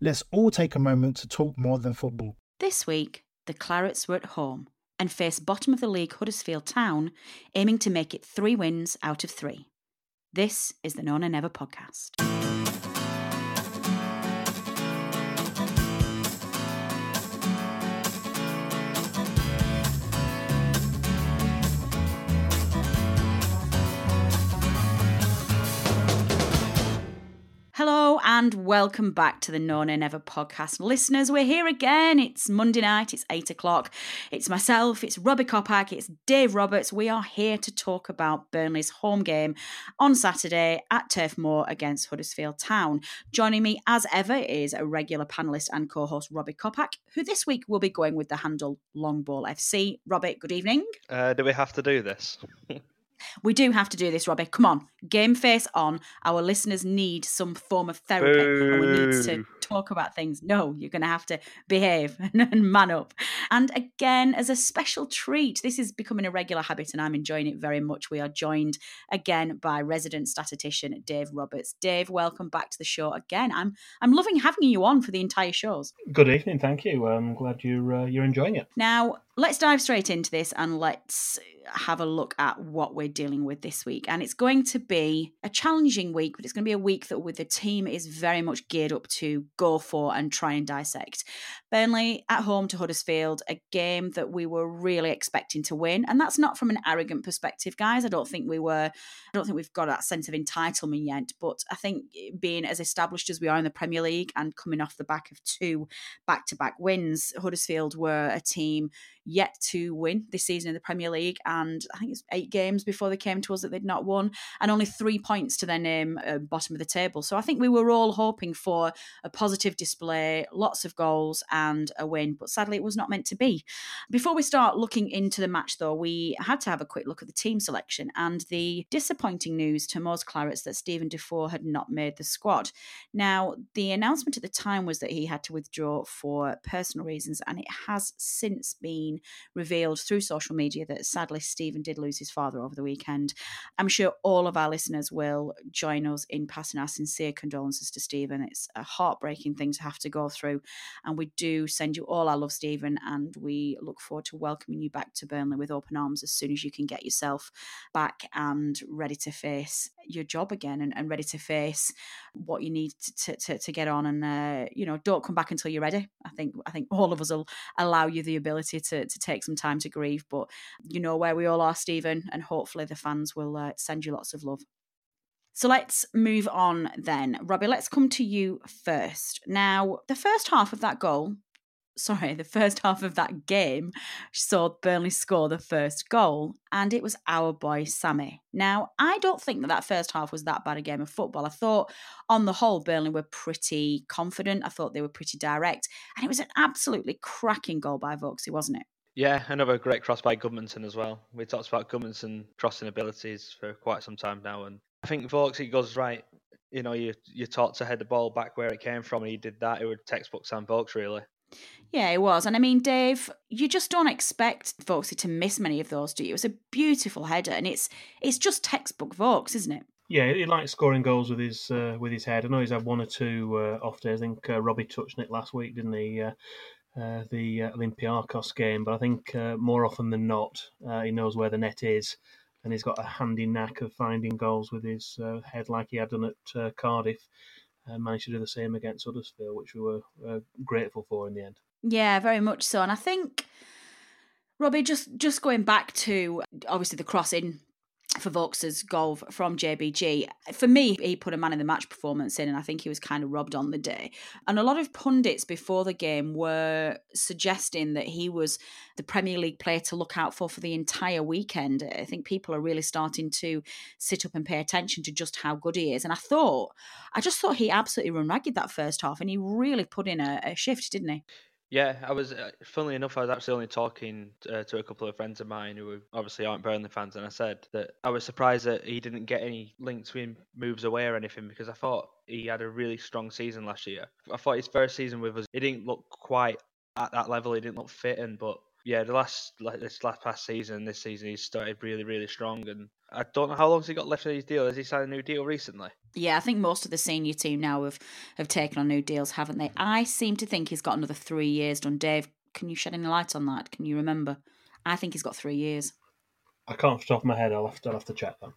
Let's all take a moment to talk more than football. This week, the Clarets were at home and faced bottom of the league Huddersfield Town, aiming to make it three wins out of three. This is the No Nay Never podcast. Hello and welcome back to the No Nay Never podcast. Listeners, we're here again. It's Monday night, it's eight o'clock. It's myself, it's Robbie Kopak, it's Dave Roberts. We are here to talk about Burnley's home game on Saturday at Turf Moor against Huddersfield Town. Joining me as ever is a regular panelist and co host Robbie Kopak, who this week will be going with the handle Long Ball FC. Robbie, good evening. Uh, do we have to do this? We do have to do this, Robbie. Come on, game face on. Our listeners need some form of therapy, and we need to talk about things. No, you're going to have to behave and man up. And again, as a special treat, this is becoming a regular habit, and I'm enjoying it very much. We are joined again by resident statistician Dave Roberts. Dave, welcome back to the show again. I'm I'm loving having you on for the entire shows. Good evening, thank you. I'm glad you're uh, you're enjoying it. Now, let's dive straight into this and let's have a look at what we're dealing with this week. And it's going to be a challenging week, but it's going to be a week that with the team is very much geared up to go for and try and dissect. Burnley at home to Huddersfield, a game that we were really expecting to win. And that's not from an arrogant perspective, guys. I don't think we were, I don't think we've got that sense of entitlement yet. But I think eh, being as established as we are in the Premier League and coming off the back of two back to back wins, Huddersfield were a team yet to win this season in the Premier League. And I think it's eight games before they came to us that they'd not won, and only three points to their name, uh, bottom of the table. So I think we were all hoping for a positive display, lots of goals, and a win. But sadly, it was not meant to be. Before we start looking into the match, though, we had to have a quick look at the team selection and the disappointing news to most Clarets that Steven Defour had not made the squad. Now, the announcement at the time was that he had to withdraw for personal reasons, and it has since been revealed through social media that sadly Stephen did lose his father over the weekend. I'm sure all of our listeners will join us in passing our sincere condolences to Stephen. It's a heartbreaking thing to have to go through, and we do send you all our love, Stephen, and we look forward to welcoming you back to Burnley with open arms as soon as you can get yourself back and ready to face your job again and, and ready to face what you need to, to, to get on and uh, you know don't come back until you're ready i think i think all of us will allow you the ability to, to take some time to grieve but you know where we all are stephen and hopefully the fans will uh, send you lots of love so let's move on then. Robbie, let's come to you first. Now, the first half of that goal, sorry, the first half of that game saw Burnley score the first goal, and it was our boy Sammy. Now, I don't think that that first half was that bad a game of football. I thought, on the whole, Burnley were pretty confident. I thought they were pretty direct, and it was an absolutely cracking goal by Vokesy, wasn't it? Yeah, another great cross by Gudmundsson as well. We talked about Gudmundsson crossing abilities for quite some time now, and I think he goes right. You know, you you taught to head the ball back where it came from, and he did that. It would textbook Sam Vokes, really. Yeah, it was. And I mean, Dave, you just don't expect Vokesy to miss many of those, do you? It's a beautiful header, and it's it's just textbook Vokes, isn't it? Yeah, he likes scoring goals with his uh, with his head. I know he's had one or two uh, off days. I think uh, Robbie touched it last week, didn't he? Uh, uh, the uh, Olympiacos game, but I think uh, more often than not, he knows where the net is, and he's got a handy knack of finding goals with his head, like he had done at Cardiff. Uh, managed to do the same against Huddersfield, which we were uh, grateful for in the end. Yeah, very much so. And I think, Robbie, just just going back to obviously the crossing for Vokes's goal from JBG. For me, he put a man in the match performance in, and I think he was kind of robbed on the day. And a lot of pundits before the game were suggesting that he was the Premier League player to look out for for the entire weekend. I think people are really starting to sit up and pay attention to just how good he is. And I thought, I just thought he absolutely run ragged that first half, and he really put in a, a shift, didn't he? Yeah, I was. Uh, funnily enough, I was actually only talking uh, to a couple of friends of mine who obviously aren't Burnley fans, and I said that I was surprised that he didn't get any links him moves away or anything because I thought he had a really strong season last year. I thought his first season with us, he didn't look quite at that level. He didn't look fitting, but yeah, the last like this last past season, this season he's started really, really strong. And I don't know how long's he got left on his deal. Has he signed a new deal recently? Yeah, I think most of the senior team now have have taken on new deals, haven't they? I seem to think he's got another three years done. Dave, can you shed any light on that? Can you remember? I think he's got three years. I can't off the top of my head. I'll have to, I'll have to check that.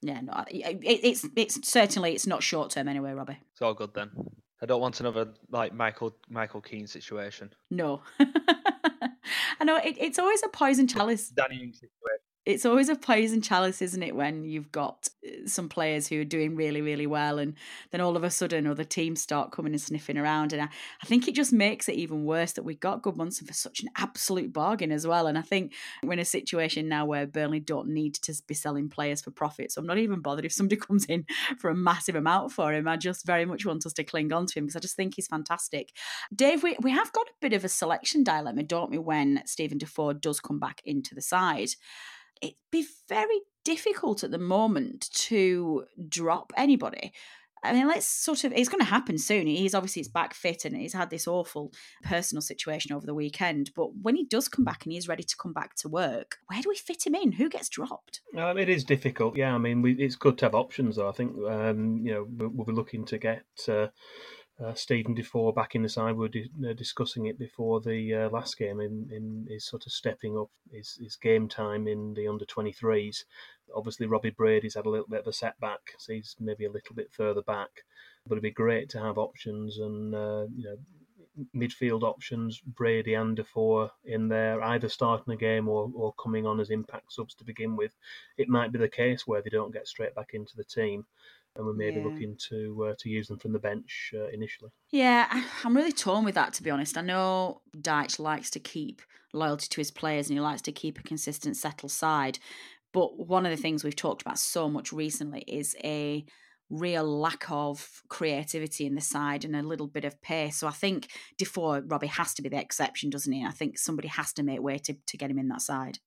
Yeah, no, it, it's it's certainly it's not short term anyway, Robbie. It's all good then. I don't want another like Michael Michael Keane situation. No. I know it, it's always a poison chalice. Danny Ings situation. It's always a poison chalice, isn't it, when you've got uh, some players who are doing really, really well, and then all of a sudden other teams start coming and sniffing around. And I, I think it just makes it even worse that we got Gudmundsson for such an absolute bargain as well. And I think we're in a situation now where Burnley don't need to be selling players for profit. So I'm not even bothered if somebody comes in for a massive amount for him. I just very much want us to cling on to him because I just think he's fantastic. Dave, we, we have got a bit of a selection dilemma, don't we, when Steven Defour does come back into the side it'd be very difficult at the moment to drop anybody. I mean, let's sort of, it's going to happen soon. He's obviously he's back fit and he's had this awful personal situation over the weekend. But when he does come back and he's ready to come back to work, where do we fit him in? Who gets dropped? Um, it is difficult. Yeah, I mean, we, it's good to have options, though. I think, um, you know, we'll, we'll be looking to get. Uh, uh, Steven Defour back in the side. We were di- uh, discussing it before the uh, last game in, in his sort of stepping up his, his game time in the under 23s. Obviously, Robbie Brady's had a little bit of a setback, so he's maybe a little bit further back. But it'd be great to have options and uh, you know midfield options, Brady and Defour in there, either starting a game or, or coming on as impact subs to begin with. It might be the case where they don't get straight back into the team and we're maybe Yeah. looking to uh, to use them from the bench uh, initially. Yeah, I'm really torn with that, to be honest. I know Dyche likes to keep loyalty to his players and he likes to keep a consistent, settled side. But one of the things we've talked about so much recently is a real lack of creativity in the side and a little bit of pace. So I think Defour, Robbie, has to be the exception, doesn't he? I think somebody has to make way to, to get him in that side.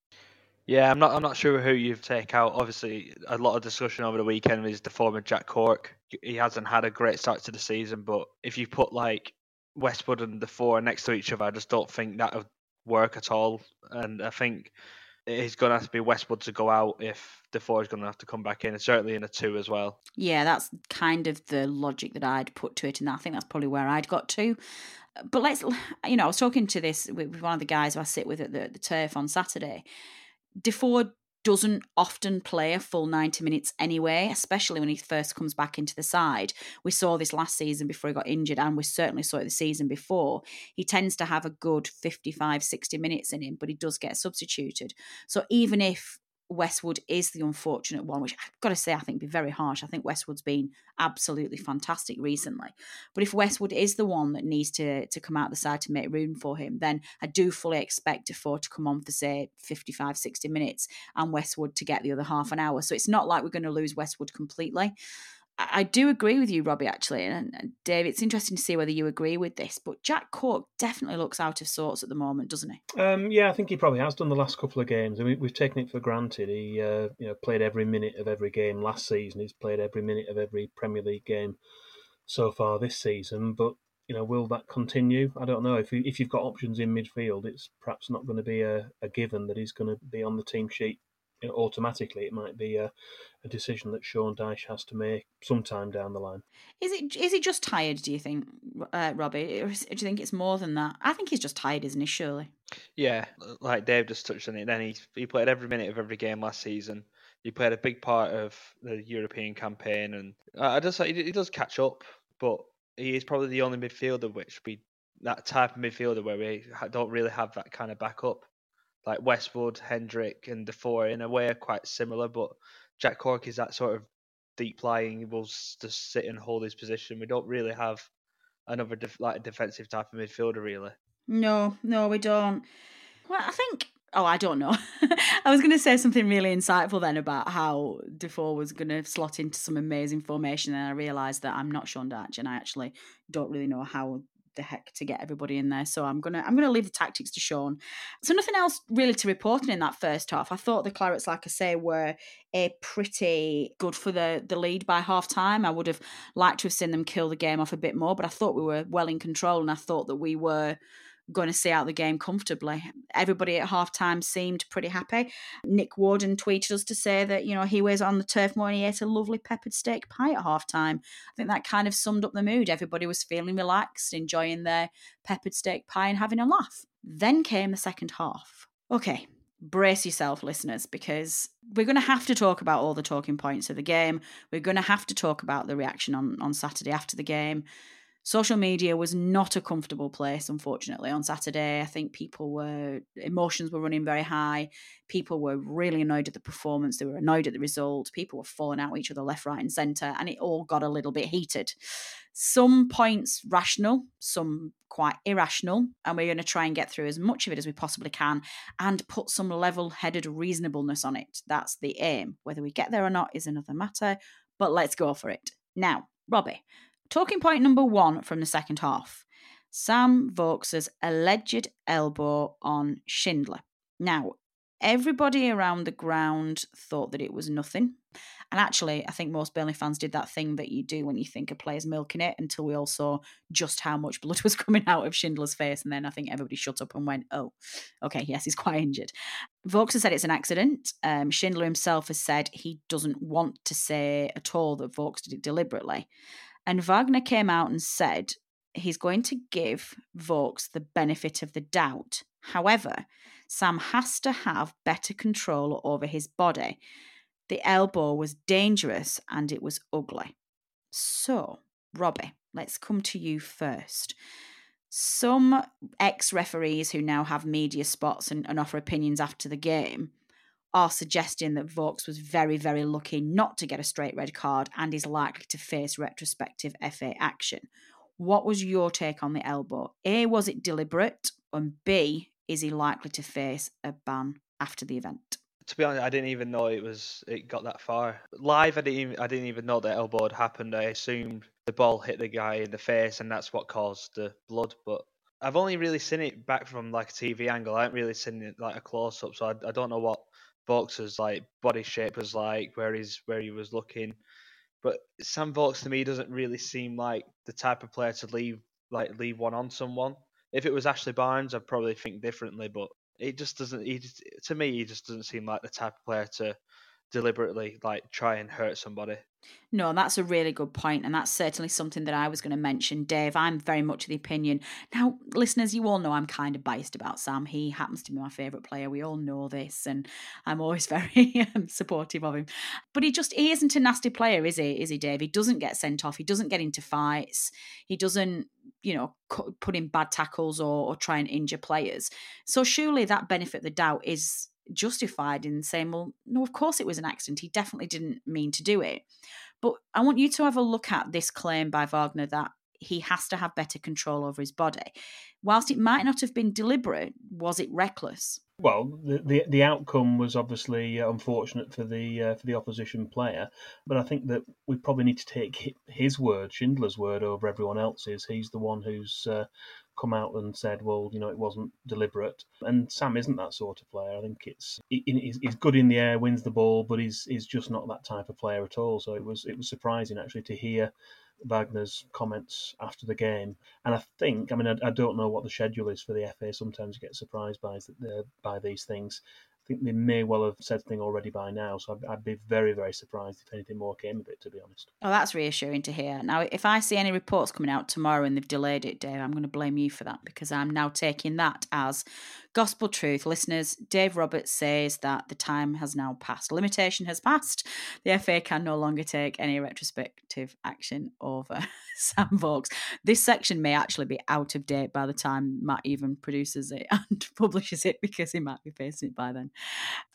Yeah, I'm not. I'm not sure who you take out. Obviously, a lot of discussion over the weekend is the former Jack Cork. He hasn't had a great start to the season, but if you put like Westwood and Defour next to each other, I just don't think that would work at all. And I think it's going to have to be Westwood to go out if Defour is going to have to come back in, and certainly in a two as well. Yeah, that's kind of the logic that I'd put to it, and I think that's probably where I'd got to. But let's, you know, I was talking to this with one of the guys who I sit with at the, the turf on Saturday. Defour doesn't often play a full 90 minutes anyway, especially when he first comes back into the side. We saw this last season before he got injured, and we certainly saw it the season before. He tends to have a good 55, 60 minutes in him, but he does get substituted. So even if Westwood is the unfortunate one, which I've got to say, I think be very harsh. I think Westwood's been absolutely fantastic recently. But if Westwood is the one that needs to to come out the side to make room for him, then I do fully expect Defour to come on for, say, 55, 60 minutes and Westwood to get the other half an hour. So it's not like we're going to lose Westwood completely. I do agree with you, Robbie, actually. And, and Dave, it's interesting to see whether you agree with this. But Jack Cork definitely looks out of sorts at the moment, doesn't he? Um, yeah, I think he probably has done the last couple of games. I mean, we've taken it for granted. He, uh, you know, played every minute of every game last season. He's played every minute of every Premier League game so far this season. But you know, will that continue? I don't know. If you, if you've got options in midfield, it's perhaps not going to be a, a given that he's going to be on the team sheet you know, automatically it might be a, a decision that Sean Dyche has to make sometime down the line. Is it is he just tired? Do you think, uh, Robbie? Or do you think it's more than that? I think he's just tired, isn't he? Surely. Yeah, like Dave just touched on it. Then he he played every minute of every game last season. He played a big part of the European campaign, and I just he, he does catch up, but he is probably the only midfielder which we that type of midfielder where we don't really have that kind of backup. Like Westwood, Hendrick, and Defour in a way are quite similar, but Jack Cork is that sort of deep lying, will just sit and hold his position. We don't really have another def- like defensive type of midfielder really. No, no, we don't. Well, I think. Oh, I don't know. I was going to say something really insightful then about how Defour was going to slot into some amazing formation, and I realised that I'm not Sean Dyche, and I actually don't really know how the heck to get everybody in there. So I'm gonna I'm gonna leave the tactics to Sean. So nothing else really to report in that first half. I thought the Clarets, like I say, were a pretty good for the the lead by half time. I would have liked to have seen them kill the game off a bit more, but I thought we were well in control, and I thought that we were going to see out the game comfortably. Everybody at halftime seemed pretty happy. Nick Warden tweeted us to say that, you know, he was on the Turf Moor and he ate a lovely peppered steak pie at halftime. I think that kind of summed up the mood. Everybody was feeling relaxed, enjoying their peppered steak pie and having a laugh. Then came the second half. Okay, brace yourself, listeners, because we're going to have to talk about all the talking points of the game. We're going to have to talk about the reaction on, on Saturday after the game social media was not a comfortable place unfortunately. On saturday i think people were emotions were running very high. People were really annoyed at the performance. They were annoyed at the result. People were falling out each other left right and center and it all got a little bit heated. Some points rational some quite irrational and we're going to try and get through as much of it as we possibly can and put some level-headed reasonableness on it. That's the aim. Whether we get there or not is another matter but let's go for it. Now robbie Talking point number one from the second half Sam Vokes's alleged elbow on Schindler. Now, everybody around the ground thought that it was nothing. And actually, I think most Burnley fans did that thing that you do when you think a player's milking it until we all saw just how much blood was coming out of Schindler's face. And then I think everybody shut up and went, oh, okay, yes, he's quite injured. Vokes has said it's an accident. Um, Schindler himself has said he doesn't want to say at all that Vokes did it deliberately. And Wagner came out and said he's going to give Vokes the benefit of the doubt. However, Sam has to have better control over his body. The elbow was dangerous and it was ugly. So, Robbie, let's come to you first. Some ex referees who now have media spots and, and offer opinions after the game are suggesting that Vokes was very, very lucky not to get a straight red card and is likely to face retrospective FA action. What was your take on the elbow? A, was it deliberate? And B, is he likely to face a ban after the event? To be honest, I didn't even know it was it got that far. Live, I didn't even, I didn't even know the elbow had happened. I assumed the ball hit the guy in the face and that's what caused the blood. But I've only really seen it back from like a TV angle. I haven't really seen it like a close up, so I, I don't know what Vokes's like body shape was like, where he's where he was looking. But Sam Vokes to me doesn't really seem like the type of player to leave like leave one on someone. If it was Ashley Barnes, I'd probably think differently. But it just doesn't. He just, to me, he just doesn't seem like the type of player to deliberately like try and hurt somebody. No, that's a really good point, and that's certainly something that I was going to mention, Dave. I'm very much of the opinion. Now, listeners, you all know I'm kind of biased about Sam. He happens to be my favourite player. We all know this, and I'm always very um, supportive of him. But he just he isn't a nasty player, is he? Is he, Dave? He doesn't get sent off. He doesn't get into fights. He doesn't, you know, put in bad tackles or, or try and injure players. So surely that benefit the doubt is justified in saying, well, no, of course it was an accident. He definitely didn't mean to do it. But I want you to have a look at this claim by Wagner that he has to have better control over his body. Whilst it might not have been deliberate, was it reckless? Well, the the, the outcome was obviously uh, unfortunate for the uh, for the opposition player, but I think that we probably need to take his word, Schindler's word, over everyone else's. He's the one who's uh, come out and said, well, you know, it wasn't deliberate. And Sam isn't that sort of player. I think it's he's, good in the air, wins the ball, but he's he's just not that type of player at all. So it was it was surprising actually to hear Wagner's comments after the game. And I think, I mean, I, I, don't know what the schedule is for the FA. Sometimes you get surprised by by these things. Think they may well have said something already by now. So I'd, I'd, be very, very surprised if anything more came of it, to be honest. Oh, that's reassuring to hear. Now, if I see any reports coming out tomorrow and they've delayed it, Dave, I'm going to blame you for that because I'm now taking that as gospel truth. Listeners, Dave Roberts says that the time has now passed. Limitation has passed. The FA can no longer take any retrospective action over Sam Vokes. This section may actually be out of date by the time Matt even produces it and publishes it because he might be facing it by then.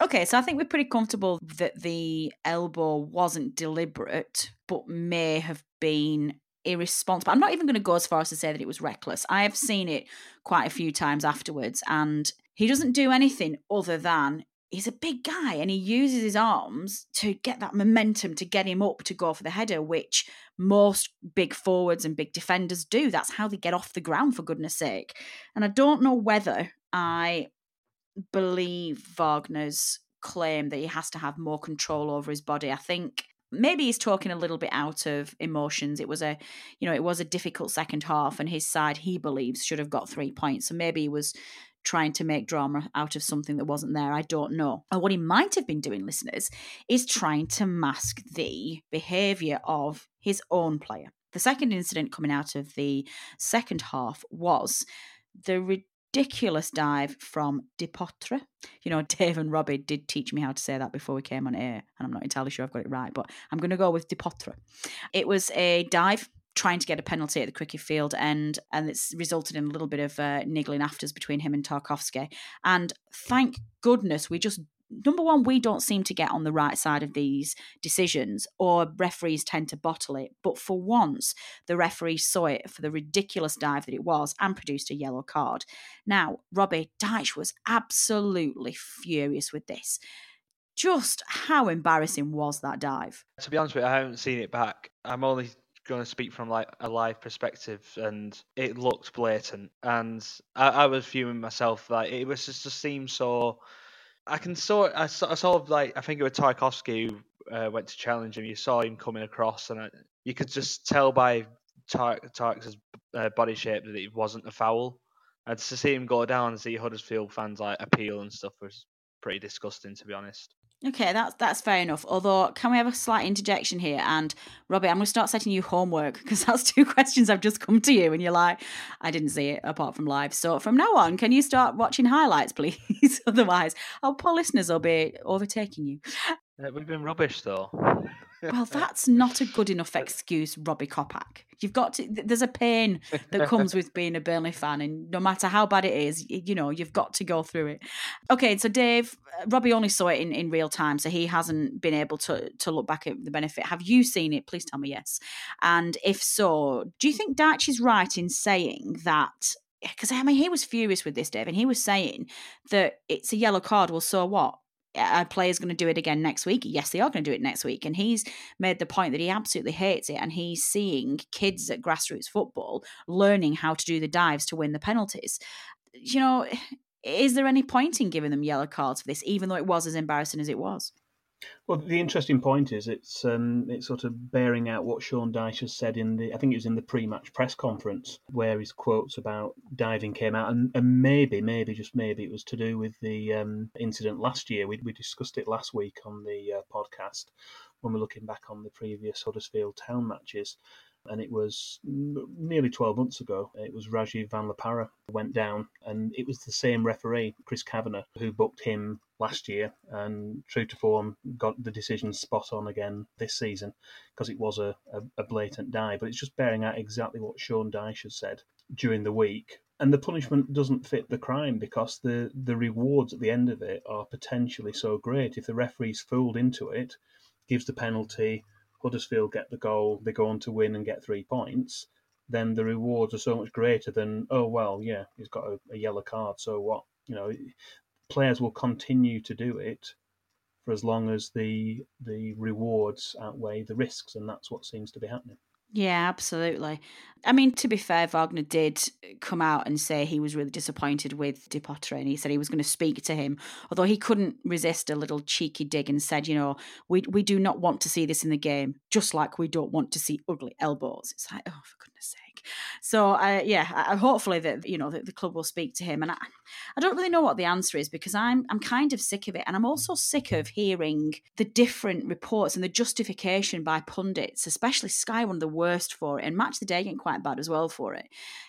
Okay, so I think we're pretty comfortable that the elbow wasn't deliberate, but may have been irresponsible. I'm not even going to go as far as to say that it was reckless. I have seen it quite a few times afterwards, and he doesn't do anything other than he's a big guy and he uses his arms to get that momentum to get him up to go for the header, which most big forwards and big defenders do. That's how they get off the ground, for goodness sake. And I don't know whether I believe Wagner's claim that he has to have more control over his body. I think maybe he's talking a little bit out of emotions. It was a, you know, it was a difficult second half, and his side, he believes, should have got three points. So maybe he was trying to make drama out of something that wasn't there. I don't know. Or what he might have been doing, listeners, is trying to mask the behaviour of his own player. The second incident coming out of the second half was the ridiculous dive from Depoitre. You know, Dave and Robbie did teach me how to say that before we came on air, and I'm not entirely sure I've got it right, but I'm going to go with Depoitre. It was a dive trying to get a penalty at the cricket field end, and it's resulted in a little bit of uh, niggling afters between him and Tarkowski. And thank goodness we just number one, we don't seem to get on the right side of these decisions, or referees tend to bottle it. But for once, the referee saw it for the ridiculous dive that it was and produced a yellow card. Now, Robbie Dyche was absolutely furious with this. Just how embarrassing was that dive? To be honest with you, I haven't seen it back. I'm only going to speak from like a live perspective, and it looked blatant. And I, I was fuming myself. Like it was just, just seemed so I can sort. I, I saw like I think it was Tarkowski who uh, went to challenge him. You saw him coming across, and I, you could just tell by Tark, Tark's uh, body shape that it wasn't a foul. And to see him go down and see Huddersfield fans like appeal and stuff was pretty disgusting, to be honest. Okay, that's that's fair enough. Although, can we have a slight interjection here? And Robbie, I'm going to start setting you homework because that's two questions I've just come to you, and you're like, I didn't see it apart from live. So from now on, can you start watching highlights, please? Otherwise, our poor listeners will be overtaking you. Uh, we've been rubbish though. Well, that's not a good enough excuse, Robbie Kopak. You've got to. There's a pain that comes with being a Burnley fan, and no matter how bad it is, you know you've got to go through it. Okay, so Dave, uh, Robbie only saw it in, in real time, so he hasn't been able to to look back at the benefit. Have you seen it? Please tell me yes. And if so, do you think Dyche is right in saying that because I mean he was furious with this, Dave, and he was saying that it's a yellow card. Well, so what? A player's going to do it again next week. Yes, they are going to do it next week. And he's made the point that he absolutely hates it. And he's seeing kids at grassroots football learning how to do the dives to win the penalties. You know, is there any point in giving them yellow cards for this, even though it was as embarrassing as it was? Well, the interesting point is it's um, it's sort of bearing out what Sean Dyche has said in the I think it was in the pre-match press conference where his quotes about diving came out, and, and maybe maybe just maybe it was to do with the um, incident last year. We we discussed it last week on the uh, podcast when we're looking back on the previous Huddersfield Town matches and it was nearly 12 months ago. It was Rajiv Van La went down, and it was the same referee, Chris Kavanagh, who booked him last year, and true to form, got the decision spot on again this season because it was a, a, a blatant die. But it's just bearing out exactly what Sean Dyche has said during the week and the punishment doesn't fit the crime because the the rewards at the end of it are potentially so great. If the referee's fooled into it, gives the penalty, Huddersfield get the goal, they go on to win and get three points, then the rewards are so much greater than oh well, yeah, he's got a, a yellow card, so what? You know, players will continue to do it for as long as the the rewards outweigh the risks, and that's what seems to be happening. Yeah, absolutely. I mean, to be fair, Wagner did come out and say he was really disappointed with Depoitre and he said he was going to speak to him, although he couldn't resist a little cheeky dig and said, you know, we, we do not want to see this in the game, just like we don't want to see ugly elbows. It's like, oh, for goodness sake. So yeah, I, hopefully that you know that the club will speak to him, and I, I don't really know what the answer is because I'm I'm kind of sick of it, and I'm also sick of hearing the different reports and the justification by pundits, especially Sky, one of the worst for it, and Match the Day getting quite bad as well for it,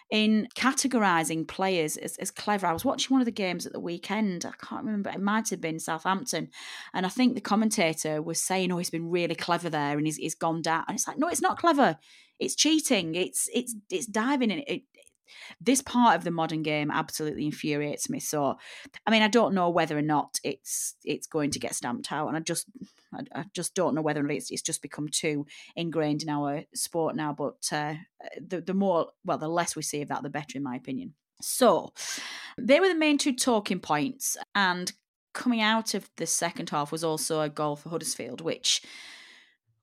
in categorising players as, as clever. I was watching one of the games at the weekend. I can't remember. It might have been Southampton, and I think the commentator was saying, "Oh, he's been really clever there, and he's, he's gone down." And it's like, no, it's not clever. It's cheating. It's it's it's diving in. It, this part of the modern game absolutely infuriates me. So, I mean, I don't know whether or not it's it's going to get stamped out, and I just I, I just don't know whether it's it's just become too ingrained in our sport now. But uh, the the more well, the less we see of that, the better, in my opinion. So, they were the main two talking points, and coming out of the second half was also a goal for Huddersfield, which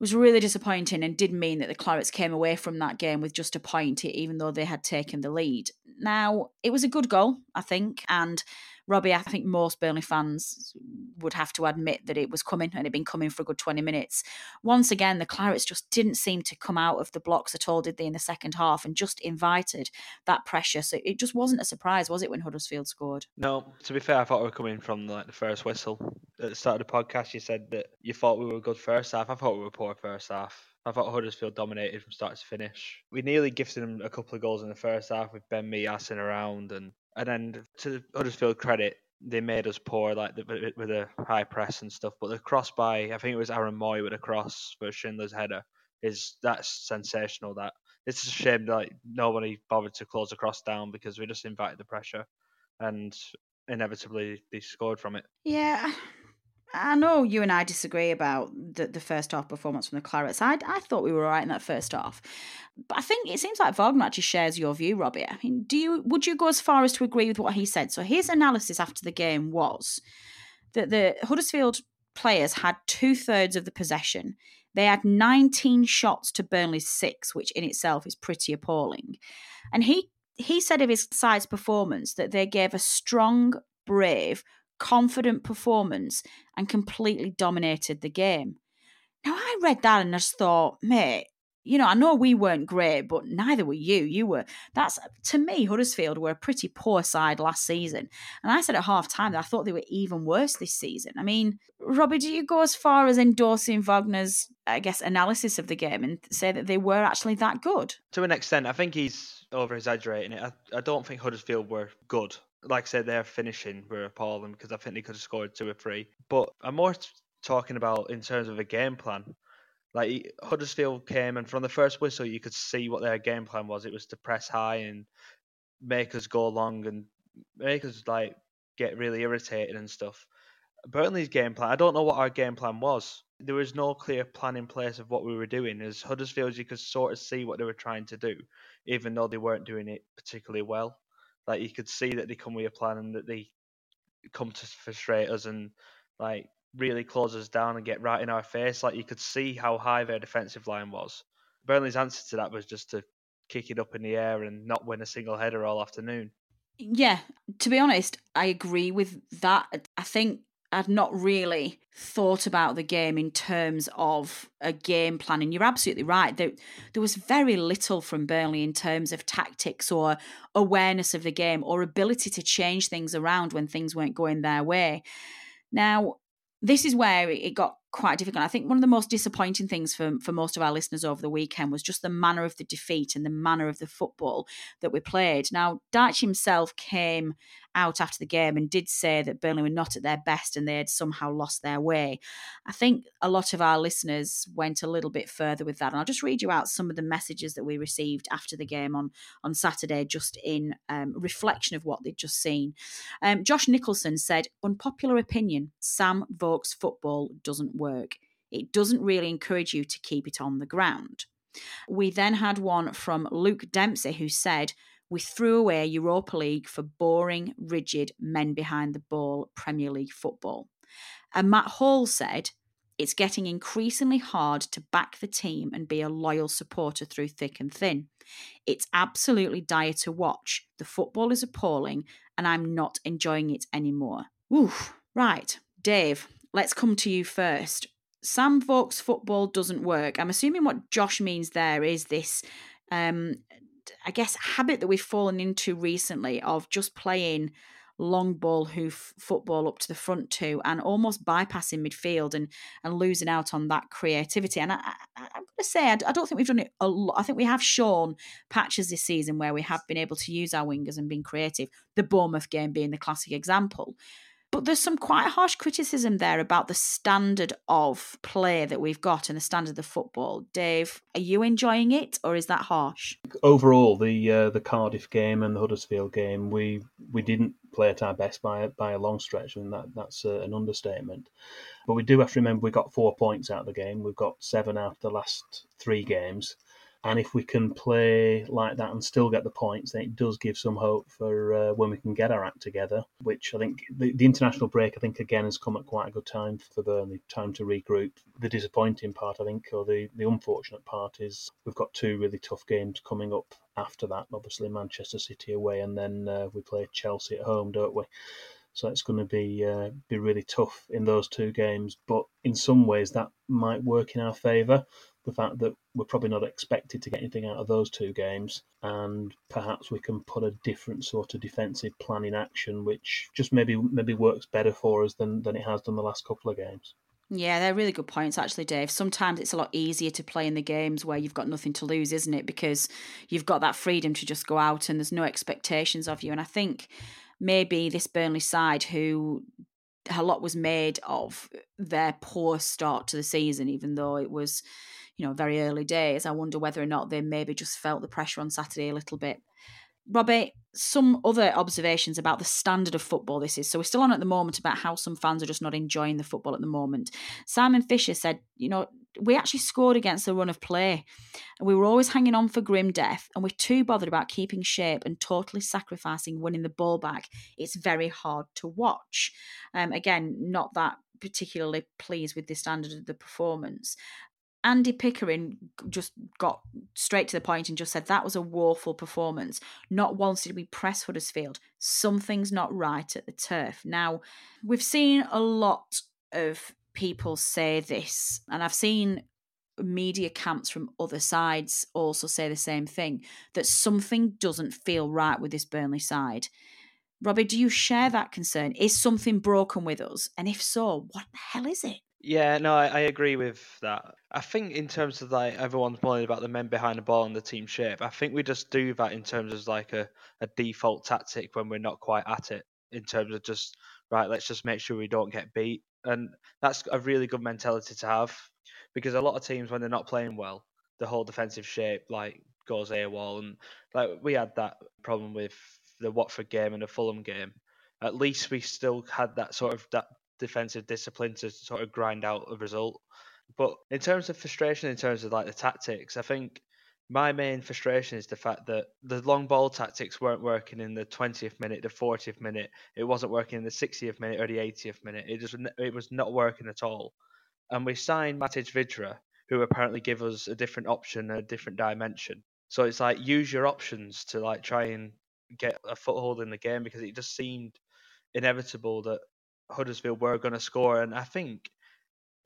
was really disappointing and did mean that the Clarets came away from that game with just a point, even though they had taken the lead. Now, it was a good goal, I think, and Robbie, I think most Burnley fans would have to admit that it was coming and it had been coming for a good 20 minutes. Once again, the Clarets just didn't seem to come out of the blocks at all, did they, in the second half and just invited that pressure. So it just wasn't a surprise, was it, when Huddersfield scored? No, to be fair, I thought we were coming from like the first whistle. At the start of the podcast, you said that you thought we were good first half. I thought we were poor first half. I thought Huddersfield dominated from start to finish. We nearly gifted them a couple of goals in the first half with Ben Mee assing around and and then to Huddersfield credit, they made us poor, like the, with a high press and stuff. But the cross by, I think it was Aaron Mooy with a cross for Schindler's header, is that's sensational. That it's a shame that like, nobody bothered to close the cross down because we just invited the pressure, and inevitably they scored from it. Yeah, I know you and I disagree about the, the first half performance from the Clarets. I, I thought we were all right in that first half. But I think it seems like Wagner actually shares your view, Robbie. I mean, do you would you go as far as to agree with what he said? So his analysis after the game was that the Huddersfield players had two thirds of the possession. They had 19 shots to Burnley's six, which in itself is pretty appalling. And he he said of his side's performance that they gave a strong, brave, confident performance and completely dominated the game. Now, I read that and I just thought, mate, you know, I know we weren't great, but neither were you. You were. That's to me, Huddersfield were a pretty poor side last season, and I said at half time that I thought they were even worse this season. I mean, Robbie, do you go as far as endorsing Wagner's, I guess, analysis of the game and say that they were actually that good? To an extent, I think he's over exaggerating it. I, I don't think Huddersfield were good like I said, their finishing were appalling because I think they could have scored two or three. But I'm more talking about in terms of a game plan. Like Huddersfield came, and from the first whistle, you could see what their game plan was. It was to press high and make us go long and make us like get really irritated and stuff. Burnley's game plan, I don't know what our game plan was. There was no clear plan in place of what we were doing. As Huddersfield, you could sort of see what they were trying to do, even though they weren't doing it particularly well. Like you could see that they come with a plan and that they come to frustrate us and like really close us down and get right in our face. Like you could see how high their defensive line was. Burnley's answer to that was just to kick it up in the air and not win a single header all afternoon. Yeah, to be honest, I agree with that. I think I'd not really thought about the game in terms of a game plan. And you're absolutely right. There, there was very little from Burnley in terms of tactics or awareness of the game or ability to change things around when things weren't going their way. Now, this is where it got quite difficult. I think one of the most disappointing things for, for most of our listeners over the weekend was just the manner of the defeat and the manner of the football that we played. Now, Dyche himself came out after the game and did say that Burnley were not at their best and they had somehow lost their way. I think a lot of our listeners went a little bit further with that. And I'll just read you out some of the messages that we received after the game on, on Saturday, just in um, reflection of what they'd just seen. Um, Josh Nicholson said, Unpopular opinion Sam Vokes football doesn't work. It doesn't really encourage you to keep it on the ground. We then had one from Luke Dempsey who said, we threw away Europa League for boring, rigid, men behind the ball Premier League football. And Matt Hall said, it's getting increasingly hard to back the team and be a loyal supporter through thick and thin. It's absolutely dire to watch. The football is appalling and I'm not enjoying it anymore. Oof. Right, Dave, let's come to you first. Sam Vokes football doesn't work. I'm assuming what Josh means there is this um, I guess, habit that we've fallen into recently of just playing long ball hoof football up to the front two and almost bypassing midfield and and losing out on that creativity. And I, I, am going to say, I, I, don't think we've done it a lot. I think we have shown patches this season where we have been able to use our wingers and been creative. The Bournemouth game being the classic example. But there's some quite harsh criticism there about the standard of play that we've got and the standard of football. Dave, are you enjoying it, or is that harsh? Overall, the uh, the Cardiff game and the Huddersfield game, we we didn't play at our best by by a long stretch, and that that's uh, an understatement. But we do have to remember we got four points out of the game. We've got seven out of the last three games. And if we can play like that and still get the points, then it does give some hope for uh, when we can get our act together. Which I think the, the, international break, I think again has come at quite a good time for Burnley, time to regroup. The disappointing part, I think, or the, the unfortunate part, is we've got two really tough games coming up after that. Obviously, Manchester City away, and then uh, we play Chelsea at home, don't we? So it's going to be uh, be really tough in those two games. But in some ways, that might work in our favour the fact that we're probably not expected to get anything out of those two games, and perhaps we can put a different sort of defensive plan in action, which just maybe maybe works better for us than than it has done the last couple of games. Yeah, they're really good points, actually, Dave. Sometimes it's a lot easier to play in the games where you've got nothing to lose, isn't it? Because you've got that freedom to just go out and there's no expectations of you. And I think maybe this Burnley side, who a lot was made of their poor start to the season, even though it was you know, very early days. I wonder whether or not they maybe just felt the pressure on Saturday a little bit. Robbie, some other observations about the standard of football this is. So we're still on at the moment about how some fans are just not enjoying the football at the moment. Simon Fisher said, you know, we actually scored against the run of play. We were always hanging on for grim death, and we're too bothered about keeping shape and totally sacrificing winning the ball back. It's very hard to watch. Um, again, not that particularly pleased with the standard of the performance. Andy Pickering just got straight to the point and just said that was a woeful performance. Not once did we press Huddersfield. Something's not right at the turf. Now, we've seen a lot of people say this, and I've seen media camps from other sides also say the same thing that something doesn't feel right with this Burnley side. Robbie, do you share that concern? Is something broken with us? And if so, what the hell is it? Yeah, no, I, I agree with that. I think in terms of like everyone's moaning about the men behind the ball and the team shape, I think we just do that in terms of like a, a default tactic when we're not quite at it. In terms of just right, let's just make sure we don't get beat, and that's a really good mentality to have because a lot of teams when they're not playing well, the whole defensive shape like goes AWOL, and like we had that problem with the Watford game and the Fulham game. At least we still had that sort of that defensive discipline to sort of grind out a result. But in terms of frustration, in terms of like the tactics, I think my main frustration is the fact that the long ball tactics weren't working in the 20th minute, the 40th minute. It wasn't working in the 60th minute or the 80th minute. It just it was not working at all. And we signed Matej Vydra, who apparently give us a different option, a different dimension. So it's like use your options to like try and get a foothold in the game because it just seemed inevitable that Huddersfield were going to score, and I think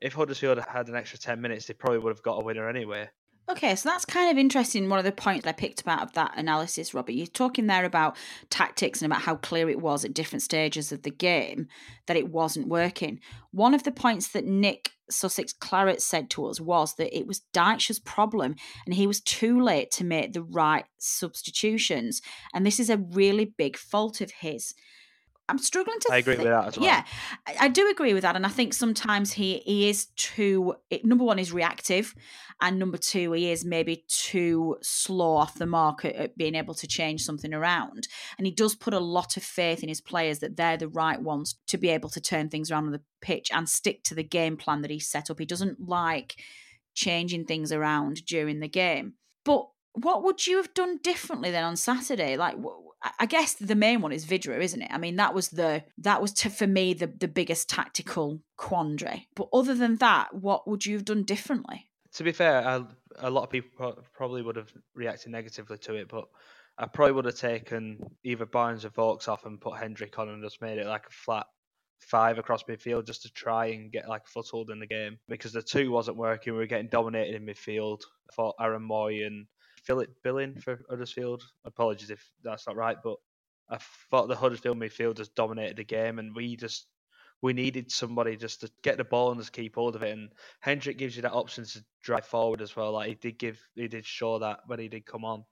if Huddersfield had an extra ten minutes, they probably would have got a winner anyway. Okay, so that's kind of interesting. One of the points I picked up out of that analysis, Robert, you're talking there about tactics and about how clear it was at different stages of the game that it wasn't working. One of the points that Nick Sussex Claret said to us was that it was Dyche's problem and he was too late to make the right substitutions. And this is a really big fault of his. I'm struggling to. I agree with that as well. Yeah, I, I, do agree with that, and I think sometimes he he is too. Number one is reactive, and number two he is maybe too slow off the mark at, at being able to change something around. And he does put a lot of faith in his players that they're the right ones to be able to turn things around on the pitch and stick to the game plan that he set up. He doesn't like changing things around during the game, but what would you have done differently then on Saturday? Like, I guess the main one is Vydra, isn't it? I mean, that was the that was to, for me the the biggest tactical quandary. But other than that, what would you have done differently? To be fair, I, a lot of people probably would have reacted negatively to it, but I probably would have taken either Barnes or Vokes off and put Hendrick on and just made it like a flat five across midfield just to try and get like a foothold in the game because the two wasn't working. We were getting dominated in midfield. I thought Aaron Mooy and Philip Billing for Huddersfield. Apologies if that's not right, but I thought the Huddersfield midfield midfielders dominated the game, and we just we needed somebody just to get the ball and just keep hold of it. And Hendrick gives you that option to drive forward as well. Like he did give, he did show that when he did come on.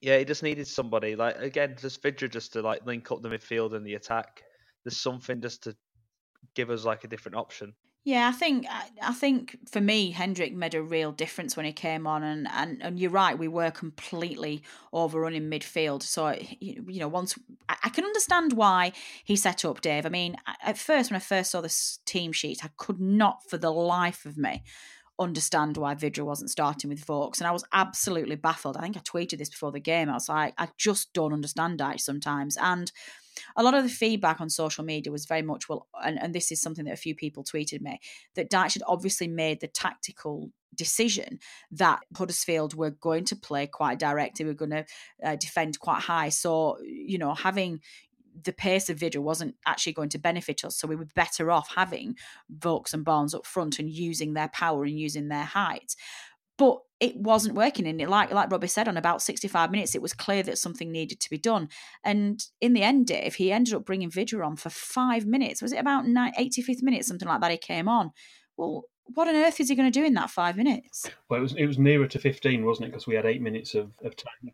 Yeah, he just needed somebody like again, just Vydra just to like link up the midfield and the attack. There's something just to give us like a different option. Yeah, I think I think for me, Hendrick made a real difference when he came on, and, and, and you're right, we were completely overrun in midfield. So you know, once I can understand why he set up Dave. I mean, at first when I first saw this team sheet, I could not for the life of me understand why Vydra wasn't starting with Vokes. And I was absolutely baffled. I think I tweeted this before the game. I was like, I just don't understand Dyche sometimes. And a lot of the feedback on social media was very much, well, and, and this is something that a few people tweeted me, that Dyche had obviously made the tactical decision that Huddersfield were going to play quite direct. They were going to uh, defend quite high. So, you know, having the pace of Vydra wasn't actually going to benefit us. So we were better off having Vokes and Barnes up front and using their power and using their height. But it wasn't working. And it, like like Robbie said, on about 65 minutes, it was clear that something needed to be done. And in the end, Dave, he ended up bringing Vydra on for five minutes. Was it about 85th minute, something like that? He came on. Well, what on earth is he going to do in that five minutes? Well, it was it was nearer to 15, wasn't it? Because we had eight minutes of, of time.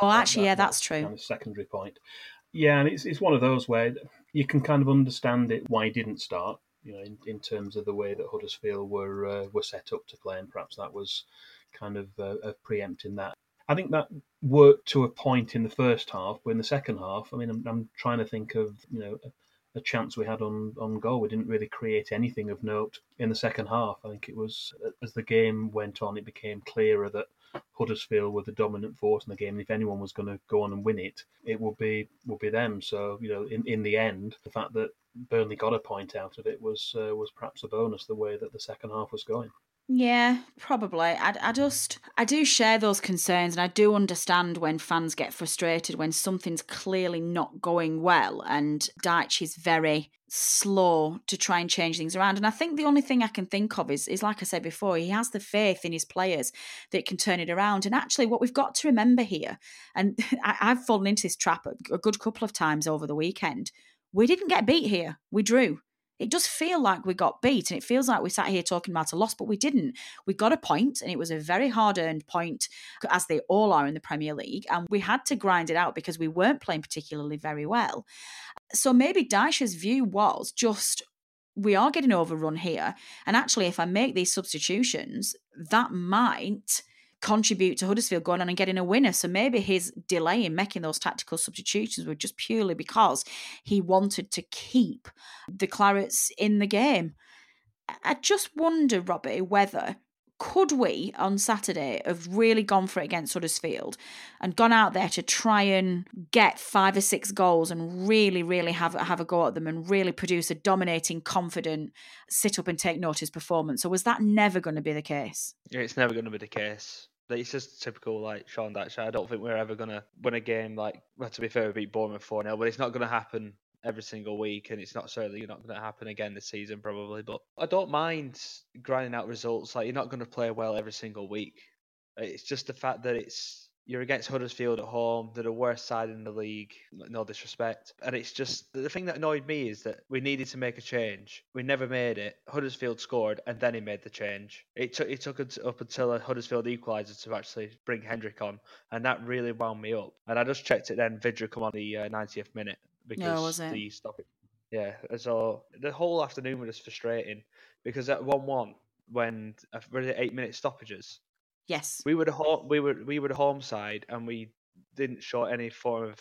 Oh, actually, that, yeah, that's true. Kind of secondary point. Yeah, and it's it's one of those where you can kind of understand it why he didn't start. You know, in, in terms of the way that Huddersfield were uh, were set up to play, and perhaps that was kind of uh, of preempting that. I think that worked to a point in the first half, but in the second half, I mean, I'm, I'm trying to think of you know a, a, chance we had on on goal. We didn't really create anything of note in the second half. I think it was as the game went on, it became clearer that Huddersfield were the dominant force in the game. And if anyone was going to go on and win it, it would be would be them. So you know, in, in the end, the fact that Burnley got a point out of it was uh, was perhaps a bonus. The way that the second half was going. Yeah, probably. I, I just, I do share those concerns and I do understand when fans get frustrated when something's clearly not going well and Dyche is very slow to try and change things around. And I think the only thing I can think of is, is like I said before, he has the faith in his players that can turn it around. And actually, what we've got to remember here, and I, I've fallen into this trap a, a good couple of times over the weekend, we didn't get beat here. We drew it does feel like we got beat and it feels like we sat here talking about a loss, but we didn't. We got a point and it was a very hard earned point, as they all are in the Premier League. And we had to grind it out because we weren't playing particularly very well. So maybe Dyche's view was just we are getting overrun here. And actually, if I make these substitutions, that might contribute to Huddersfield going on and getting a winner. So maybe his delay in making those tactical substitutions were just purely because he wanted to keep the Clarets in the game. I just wonder, Robbie, whether could we on Saturday have really gone for it against Huddersfield and gone out there to try and get five or six goals and really, really have have a go at them and really produce a dominating, confident, sit up and take notice performance? Or was that never going to be the case? It's never going to be the case it's just typical like Sean Dyche. I don't think we're ever gonna win a game like. Well, to be fair, we beat Bournemouth four 0 but it's not gonna happen every single week, and it's not certainly not to happen again this season probably. But I don't mind grinding out results. Like you're not to play well every single week. It's just the fact that it's you're against Huddersfield at home. They're the worst side in the league. No disrespect. And it's just the thing that annoyed me is that we needed to make a change. We never made it. Huddersfield scored, and then he made the change. It took it took up until a Huddersfield equaliser to actually bring Hendrick on, and that really wound me up. And I just checked it then. Vydra come on the uh, 90th minute because no, the stop it. Yeah, so the whole afternoon was frustrating because at one-one, when uh, really eight minute stoppages, Yes. We were the home, we were we were home side, and we didn't show any form of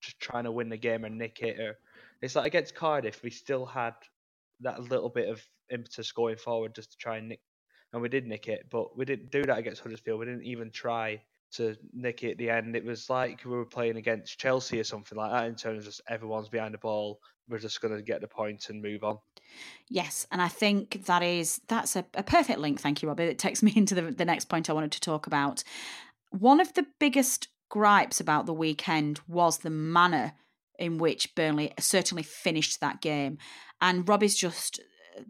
just trying to win the game and nick it. Or it's like against Cardiff, we still had that little bit of impetus going forward just to try and nick, and we did nick it, but we didn't do that against Huddersfield. We didn't even try to nick it at the end. It was like we were playing against Chelsea or something like that in terms of just everyone's behind the ball. We're just going to get the point and move on. Yes, and I think that is that's a, a perfect link. Thank you, Robbie. It takes me into the, the next point I wanted to talk about. One of the biggest gripes about the weekend was the manner in which Burnley certainly finished that game. And Robbie's just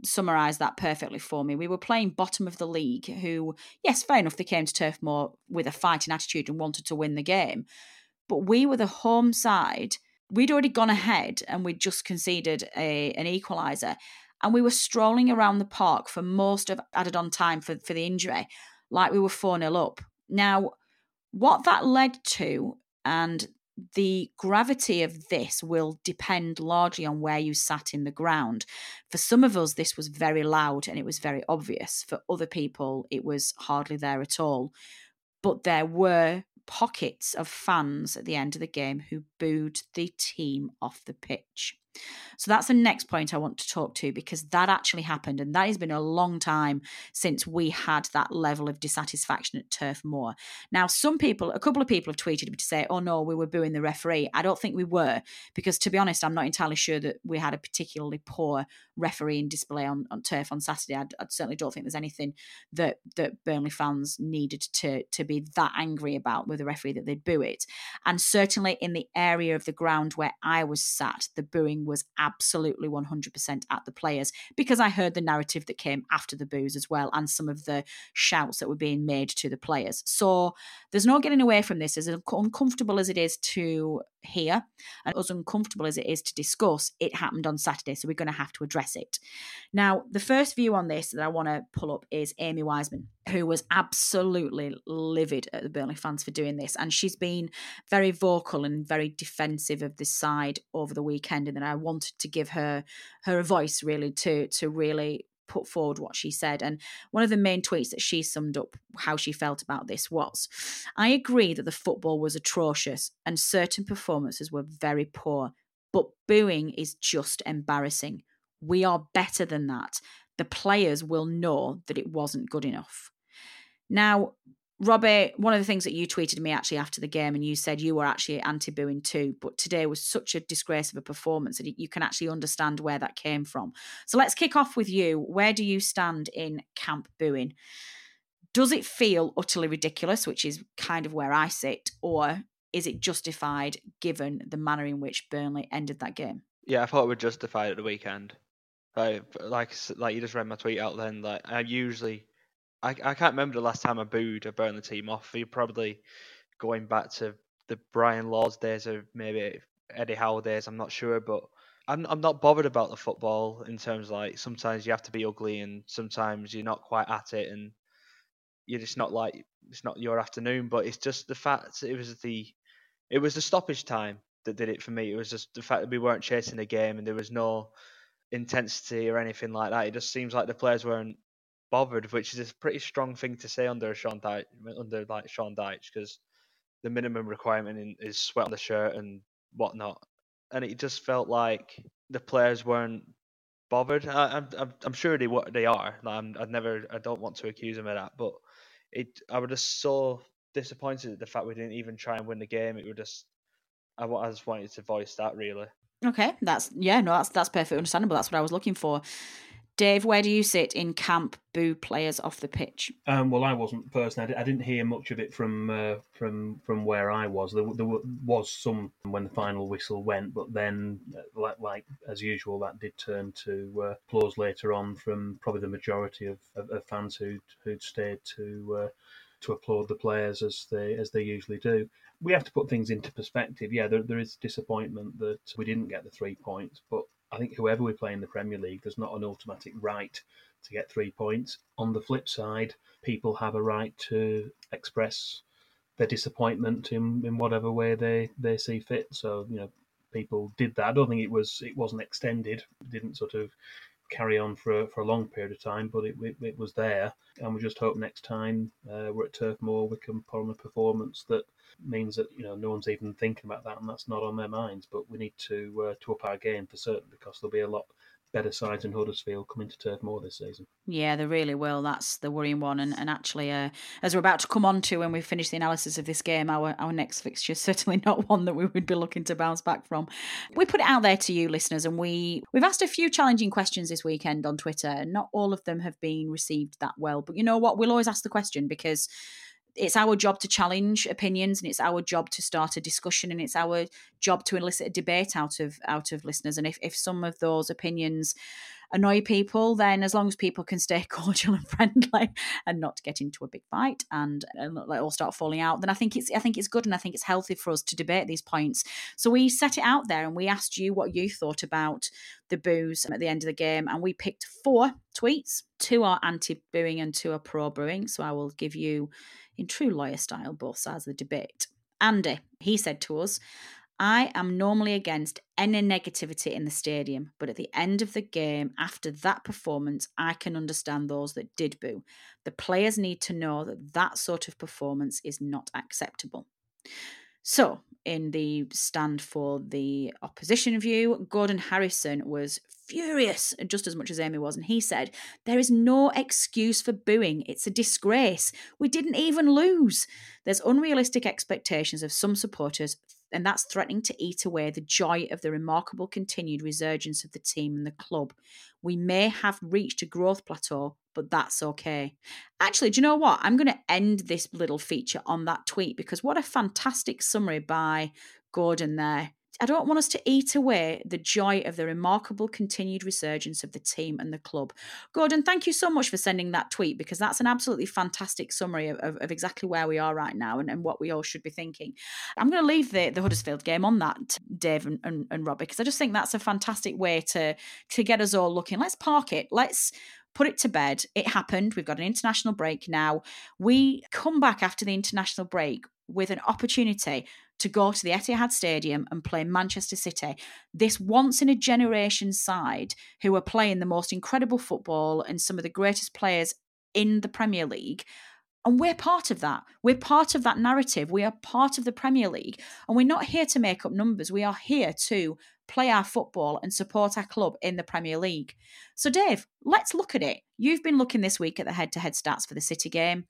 summarise that perfectly for me. We were playing bottom of the league, who, yes, fair enough, they came to Turf Moor with a fighting attitude and wanted to win the game. But we were the home side. We'd already gone ahead and we'd just conceded a, an equaliser. And we were strolling around the park for most of added on time for, for the injury, like we were 4 0 up. Now, what that led to, and the gravity of this will depend largely on where you sat in the ground. For some of us, this was very loud and it was very obvious. For other people, it was hardly there at all. But there were pockets of fans at the end of the game who booed the team off the pitch. So that's the next point I want to talk to because that actually happened. And that has been a long time since we had that level of dissatisfaction at Turf Moor. Now, some people, a couple of people have tweeted me to say, oh no, we were booing the referee. I don't think we were because, to be honest, I'm not entirely sure that we had a particularly poor refereeing display on, on Turf on Saturday. I, I certainly don't think there's anything that, that Burnley fans needed to, to be that angry about with the referee that they'd boo it. And certainly in the area of the ground where I was sat, the booing was absolutely 100% at the players because I heard the narrative that came after the booze as well and some of the shouts that were being made to the players. So there's no getting away from this. As uncomfortable as it is to hear and as uncomfortable as it is to discuss, it happened on Saturday. So we're going to have to address it. Now, the first view on this that I want to pull up is Amy Wiseman, who was absolutely livid at the Burnley fans for doing this. And she's been very vocal and very defensive of this side over the weekend. And then I wanted to give her her a voice really to to really put forward what she said. And one of the main tweets that she summed up how she felt about this was I agree that the football was atrocious and certain performances were very poor, but booing is just embarrassing. We are better than that. The players will know that it wasn't good enough. Now, Robbie, one of the things that you tweeted me actually after the game, and you said you were actually anti booing too, but today was such a disgrace of a performance that you can actually understand where that came from. So let's kick off with you. Where do you stand in camp booing? Does it feel utterly ridiculous, which is kind of where I sit, or is it justified given the manner in which Burnley ended that game? Yeah, I thought it was justified at the weekend. Like, like, like you just read my tweet out. Then, like, I usually I, I can't remember the last time I booed or burned the team off. You're probably going back to the Brian Laws days or maybe Eddie Howe days. I'm not sure, but I'm I'm not bothered about the football in terms like sometimes you have to be ugly and sometimes you're not quite at it and you're just not like it's not your afternoon. But it's just the fact it was the it was the stoppage time that did it for me. It was just the fact that we weren't chasing the game and there was no intensity or anything like that. It just seems like the players weren't bothered, which is a pretty strong thing to say under Sean Dyche, under like Sean Dyche, because the minimum requirement is sweat on the shirt and whatnot, and it just felt like the players weren't bothered. I, am I'm, I'm sure they what they are. I'm, I'd never, I don't want to accuse them of that, but it, I was just so disappointed at the fact we didn't even try and win the game. It was just, I, I just wanted to voice that really. Okay, that's yeah, no, that's that's perfectly understandable. That's what I was looking for. Dave, where do you sit in camp boo players off the pitch? Um, well, I wasn't personally. I didn't hear much of it from uh, from from where I was. There, there, was some when the final whistle went, but then, uh, like, like as usual, that did turn to uh, applause later on from probably the majority of, of, of fans who'd who'd stayed to uh, to applaud the players as they as they usually do. We have to put things into perspective. Yeah, there, there is disappointment that we didn't get the three points, but I think whoever we play in the Premier League, there's not an automatic right to get three points. On the flip side, people have a right to express their disappointment in, in whatever way they, they see fit. So, you know, people did that. I don't think it was it wasn't extended. Didn't sort of carry on for a, for a long period of time, but it, it, it was there. And we just hope next time uh, we're at Turf Moor, we can put on a performance that means that you know no one's even thinking about that, and that's not on their minds. But we need to uh, to up our game for certain because there'll be a lot better sides in Huddersfield coming to Turf Moor this season. Yeah, they really will. That's the worrying one. And, and actually, uh, as we're about to come on to when we finish the analysis of this game, our, our next fixture is certainly not one that we would be looking to bounce back from. We put it out there to you, listeners, and we, we've asked a few challenging questions this weekend on Twitter. Not all of them have been received that well. But you know what? We'll always ask the question because it's our job to challenge opinions and it's our job to start a discussion and it's our job to elicit a debate out of out of listeners and if, if some of those opinions annoy people, then as long as people can stay cordial and friendly and not get into a big fight and, and all start falling out, then I think it's I think it's good and I think it's healthy for us to debate these points. So we set it out there and we asked you what you thought about the booze at the end of the game, and we picked four tweets. Two are anti-booing and two are pro-booing. So I will give you, in true lawyer style, both sides of the debate. Andy, he said to us, I am normally against any negativity in the stadium, but at the end of the game, after that performance, I can understand those that did boo. The players need to know that that sort of performance is not acceptable. So, in the stand for the opposition view, Gordon Harrison was furious just as much as Amy was, and he said, There is no excuse for booing. It's a disgrace. We didn't even lose. There's unrealistic expectations of some supporters and that's threatening to eat away the joy of the remarkable continued resurgence of the team and the club. We may have reached a growth plateau, but that's okay. Actually, do you know what? I'm going to end this little feature on that tweet because what a fantastic summary by Gordon there. I don't want us to eat away the joy of the remarkable continued resurgence of the team and the club. Gordon, thank you so much for sending that tweet because that's an absolutely fantastic summary of, of, of exactly where we are right now and, and, what we all should be thinking. I'm going to leave the, the Huddersfield game on that, Dave and, and, and Robbie, because I just think that's a fantastic way to, to get us all looking. Let's park it. Let's put it to bed. It happened. We've got an international break now. We come back after the international break with an opportunity to go to the Etihad Stadium and play Manchester City. This once in a generation side who are playing the most incredible football and some of the greatest players in the Premier League. And we're part of that. We're part of that narrative. We are part of the Premier League. And we're not here to make up numbers. We are here to play our football and support our club in the Premier League. So, Dave, let's look at it. You've been looking this week at the head to head stats for the City game.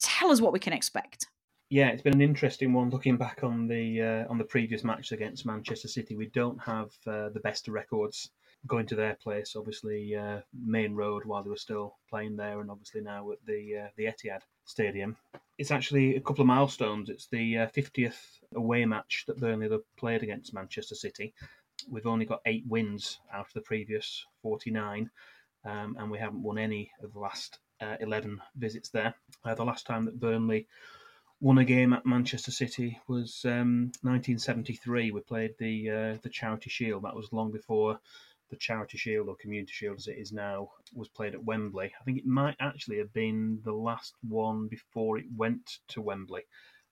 Tell us what we can expect yeah, it's been an interesting one looking back on the uh, on the previous match against Manchester City. We don't have uh, the best of records going to their place. Obviously, uh, Maine Road while they were still playing there, and obviously now at the uh, the Etihad Stadium. It's actually a couple of milestones. It's the 50th uh, away match that Burnley have played against Manchester City. We've only got eight wins out of the previous 49, um, and we haven't won any of the last uh, 11 visits there. the last time that Burnley won a game at Manchester City was um, 1973. We played the uh, the Charity Shield. That was long before the Charity Shield or Community Shield as it is now was played at Wembley. I think it might actually have been the last one before it went to Wembley,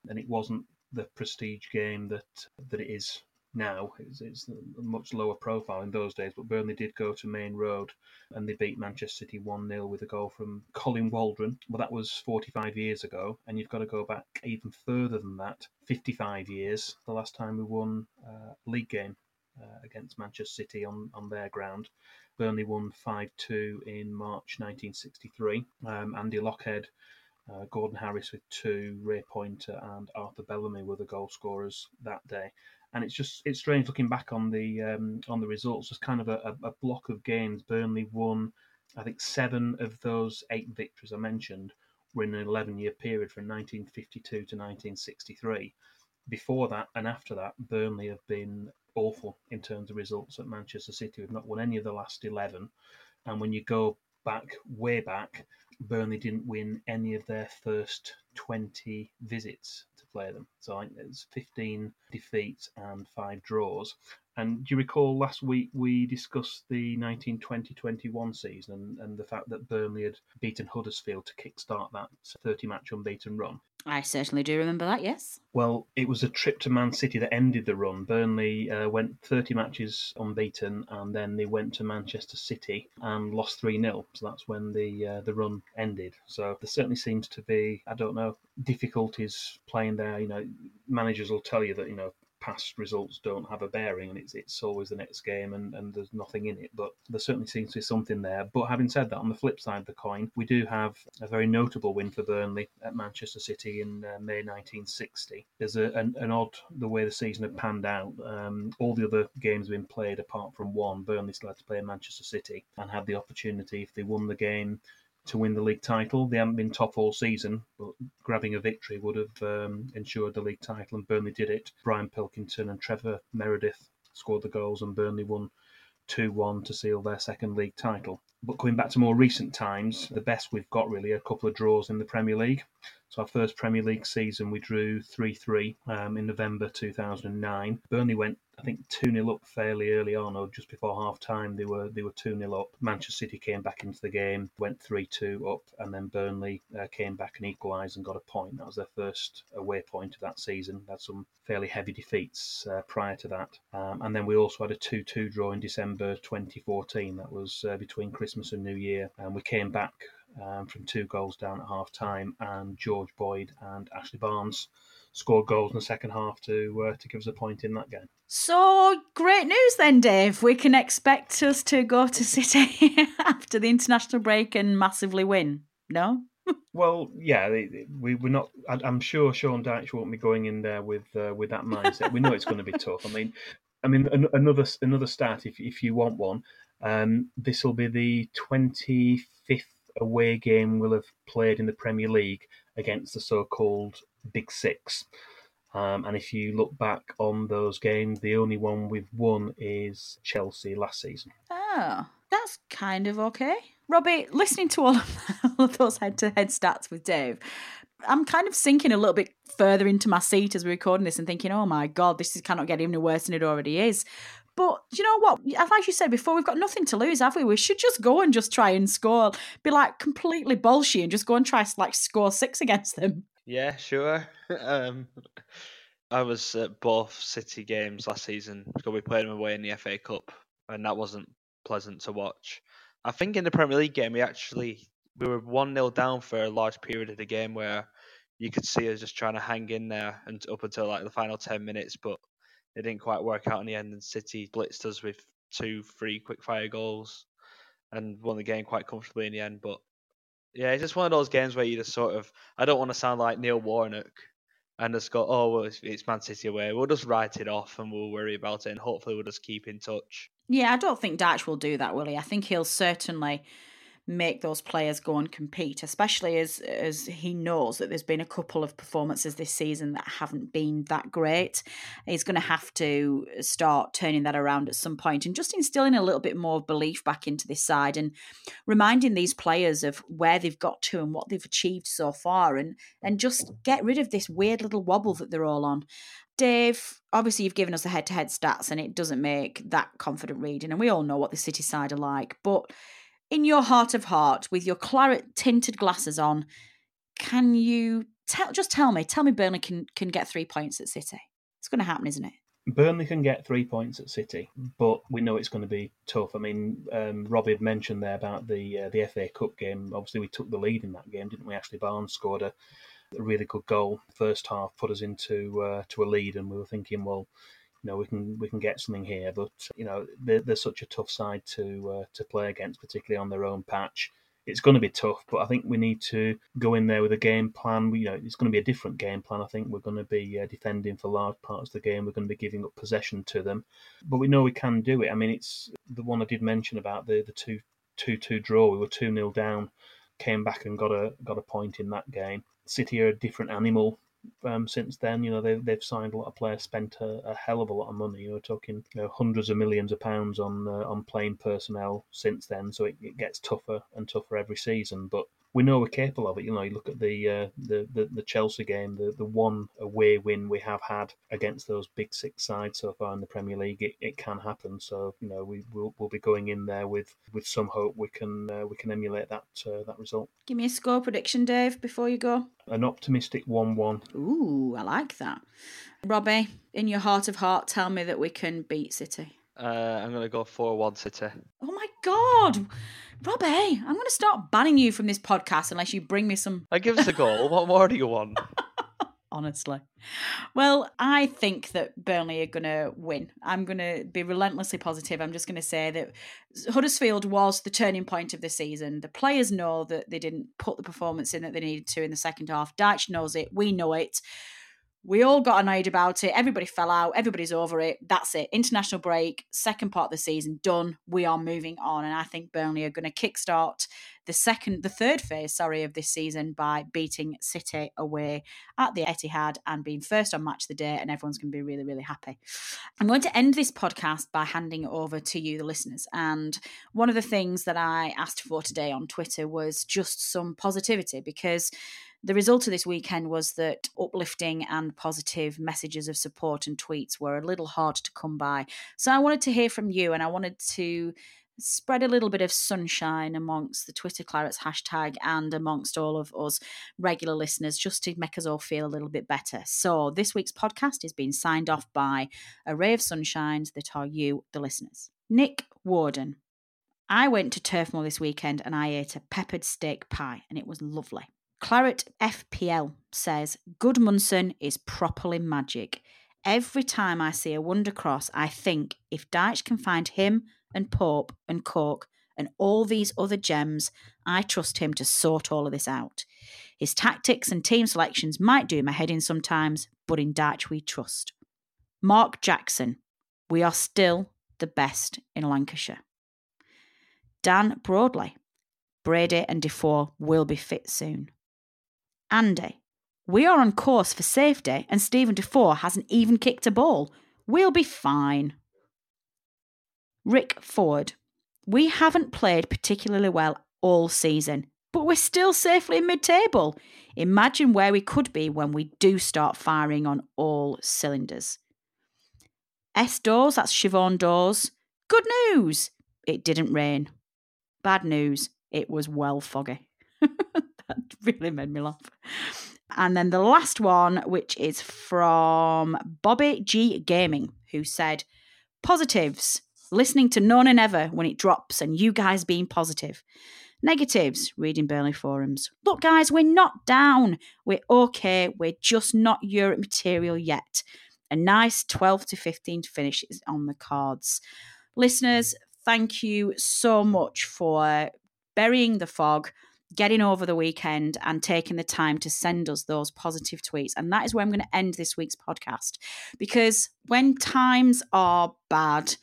and it wasn't the prestige game that that it is now. It's, it's, much lower profile in those days, but Burnley did go to Maine Road and they beat Manchester City 1 0 with a goal from Colin Waldron. Well, that was 45 years ago, and you've got to go back even further than that 55 years, the last time we won a league game uh, against Manchester City on, on their ground. Burnley won 5 2 in March 1963. Um, Andy Lochhead, Uh, Gordon Harris with two, Ray Pointer and Arthur Bellamy were the goal scorers that day and it's just it's strange looking back on the um, on the results. It's kind of a, a, block of games. Burnley won, I think, seven of those eight victories I mentioned were in an 11 year period from 1952 to 1963. Before that and after that, Burnley have been awful in terms of results at Manchester City. We've not won any of the last 11. And when you go back, way back, Burnley didn't win any of their first 20 visits to play them. So I think it's 15 defeats and five draws. And do you recall last week we discussed the 1920-21 season and, and the fact that Burnley had beaten Huddersfield to kickstart that 30-match unbeaten run? I certainly do remember that, yes. Well, it was a trip to Man City that ended the run. Burnley uh, went 30 matches unbeaten and then they went to Manchester City and lost 3 0. So that's when the uh, the run ended. So there certainly seems to be, I don't know, difficulties playing there. You know, managers will tell you that, you know, past results don't have a bearing and it's it's always the next game and, and there's nothing in it. But there certainly seems to be something there. But having said that, on the flip side of the coin, we do have a very notable win for Burnley at Manchester City in uh, May 1960. There's a, an, an, odd the way the season had panned out. Um, all the other games have been played apart from one. Burnley still had to play Manchester City and had the opportunity if they won the game to win the league title. They haven't been top all season, but grabbing a victory would have um, ensured the league title, and Burnley did it. Brian Pilkington and Trevor Meredith scored the goals, and Burnley won 2 1 to seal their second league title. But coming back to more recent times, the best we've got really are a couple of draws in the Premier League. So our first Premier League season, we drew 3-3 um, in November 2009. Burnley went, I think, 2-0 up fairly early on, or just before half time. They were they were 2-0 up. Manchester City came back into the game, went 3-2 up, and then Burnley uh, came back and equalised and got a point. That was their first away point of that season. They had some fairly heavy defeats uh, prior to that. Um, and then we also had a 2-2 draw in December 2014. That was uh, between Christmas and New Year. And we came back um, from two goals down at half time, and George Boyd and Ashley Barnes scored goals in the second half to uh, to give us a point in that game. So great news then, Dave. We can expect us to go to City after the international break and massively win. No. well, yeah, we we're not. I'm sure Sean Dyche won't be going in there with uh, with that mindset. We know it's going to be tough. I mean, I mean another another stat if if you want one. Um, this will be the 25th away game we'll have played in the Premier League against the so-called Big Six. Um, and if you look back on those games, the only one we've won is Chelsea last season. Oh, that's kind of okay. Robbie, listening to all of, all of those head to head stats with Dave, I'm kind of sinking a little bit further into my seat as we're recording this and thinking, oh my God, this is, cannot get any worse than it already is. But you know what? Like you said before, we've got nothing to lose, have we? We should just go and just try and score, be like completely bullshit and just go and try like score six against them. Yeah, sure. um, I was at both City games last season because we played them away in the FA Cup, and that wasn't pleasant to watch. I think in the Premier League game, we actually we were one 0 down for a large period of the game where you could see us just trying to hang in there and up until like the final ten minutes, but it didn't quite work out in the end, and City blitzed us with two, three quick fire goals and won the game quite comfortably in the end. But yeah, it's just one of those games where you just sort of I don't want to sound like Neil Warnock and just go, oh well, it's, it's Man City away. We'll just write it off and we'll worry about it, and hopefully we'll just keep in touch. Yeah, I don't think Dyche will do that, will he? I think he'll certainly make those players go and compete, especially as as he knows that there's been a couple of performances this season that haven't been that great. He's going to have to start turning that around at some point and just instilling a little bit more belief back into this side and reminding these players of where they've got to and what they've achieved so far and and just get rid of this weird little wobble that they're all on. Dave, obviously you've given us the head-to-head stats and it doesn't make that confident reading and we all know what the City side are like, but in your heart of heart, with your claret tinted glasses on, can you tell? Just tell me. Tell me, Burnley can can get three points at City. It's going to happen, isn't it? Burnley can get three points at City, but we know it's going to be tough. I mean, um, Robbie had mentioned there about the uh, the FA Cup game. Obviously, we took the lead in that game, didn't we? Ashley Barnes scored a, a really good goal. First half put us into uh, to a lead, and we were thinking, well, you know we can we can get something here. But you know they're, they're such a tough side to uh, to play against, particularly on their own patch. It's going to be tough, but I think we need to go in there with a game plan. You know, it's going to be a different game plan. I think we're going to be uh, defending for large parts of the game. We're going to be giving up possession to them, but we know we can do it. I mean, it's the one I did mention about the the two two two draw. We were two 0 down, came back and got a got a point in that game. City are a different animal um, since then. You know, they've, they've signed a lot of players, spent a, a hell of a lot of money. You know, talking you know, hundreds of millions of pounds on uh, on playing personnel since then. So it, it gets tougher and tougher every season. But we know we're capable of it. You know, you look at the uh, the, the, the Chelsea game, the the one away win we have had against those big six sides so far in the Premier League. It, it can happen. So you know, we will we'll be going in there with, with some hope we can uh, we can emulate that uh, that result. Give me a score prediction, Dave, before you go. An optimistic one-one. Ooh, I like that. Robbie, in your heart of heart, tell me that we can beat City. Uh, I'm going to go 4 1 City. Oh my God! Robbie, I'm going to start banning you from this podcast unless you bring me some. I give us a goal. what more do you want? Honestly. Well, I think that Burnley are going to win. I'm going to be relentlessly positive. I'm just going to say that Huddersfield was the turning point of the season. The players know that they didn't put the performance in that they needed to in the second half. Dyche knows it. We know it. We all got annoyed about it. Everybody fell out. Everybody's over it. That's it. International break, second part of the season done. We are moving on. And I think Burnley are going to kickstart the second, the third phase, sorry, of this season by beating City away at the Etihad and being first on match the day, and everyone's going to be really, really happy. I'm going to end this podcast by handing over to you, the listeners. And one of the things that I asked for today on Twitter was just some positivity because the result of this weekend was that uplifting and positive messages of support and tweets were a little hard to come by. So I wanted to hear from you and I wanted to spread a little bit of sunshine amongst the Twitter Clarets hashtag and amongst all of us regular listeners just to make us all feel a little bit better. So this week's podcast is being signed off by a ray of sunshines that are you, the listeners. Nick Warden. I went to Turf Moor this weekend and I ate a peppered steak pie and it was lovely. Claret FPL says Gudmundsson is properly magic. Every time I see a Wonder Cross, I think if Dyche can find him and Pope and Cork and all these other gems, I trust him to sort all of this out. His tactics and team selections might do my head in sometimes, but in Dyche we trust. Mark Jackson, we are still the best in Lancashire. Dan Broadley, Brady and Defour will be fit soon. Andy. We are on course for safety, and Steven Defour hasn't even kicked a ball. We'll be fine. Rick Ford. We haven't played particularly well all season, but we're still safely in mid table. Imagine where we could be when we do start firing on all cylinders. S Dawes, that's Siobhan Dawes. Good news! It didn't rain. Bad news, it was well foggy. that really made me laugh. And then the last one, which is from Bobby G Gaming, who said, Positives, listening to No Nay Never when it drops and you guys being positive. Negatives, reading Burnley forums. Look, guys, we're not down. We're okay. We're just not Europe material yet. A nice 12 to 15 finish is on the cards. Listeners, thank you so much for burying the fog getting over the weekend and taking the time to send us those positive tweets. And that is where I'm going to end this week's podcast because when times are bad,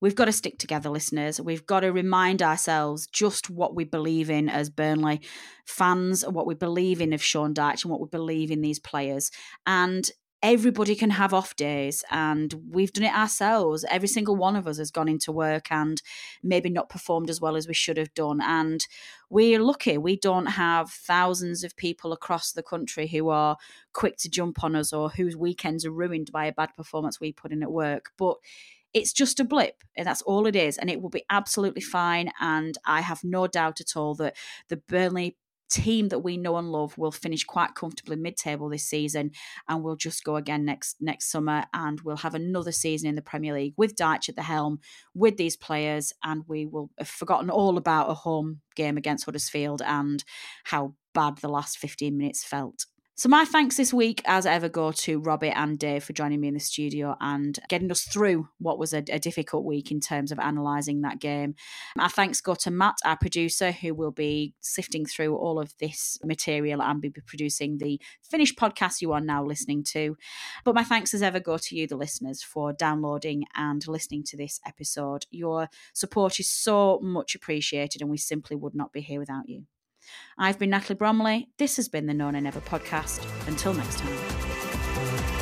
we've got to stick together, listeners. We've got to remind ourselves just what we believe in as Burnley fans, what we believe in of Sean Dyche, and what we believe in these players. And everybody can have off days and we've done it ourselves. Every single one of us has gone into work and maybe not performed as well as we should have done and we're lucky. We don't have thousands of people across the country who are quick to jump on us or whose weekends are ruined by a bad performance we put in at work but it's just a blip and that's all it is and it will be absolutely fine and i have no doubt at all that the burnley team that we know and love will finish quite comfortably mid-table this season and we'll just go again next next summer and we'll have another season in the Premier League with Dyche at the helm with these players and we will have forgotten all about a home game against Huddersfield and how bad the last 15 minutes felt. So, my thanks this week, as ever, go to Robbie and Dave for joining me in the studio and getting us through what was a, a difficult week in terms of analysing that game. Our thanks go to Matt, our producer, who will be sifting through all of this material and be producing the finished podcast you are now listening to. But my thanks, as ever, go to you, the listeners, for downloading and listening to this episode. Your support is so much appreciated, and we simply would not be here without you. I've been Natalie Bromley. This has been the No Nay Never podcast. Until next time.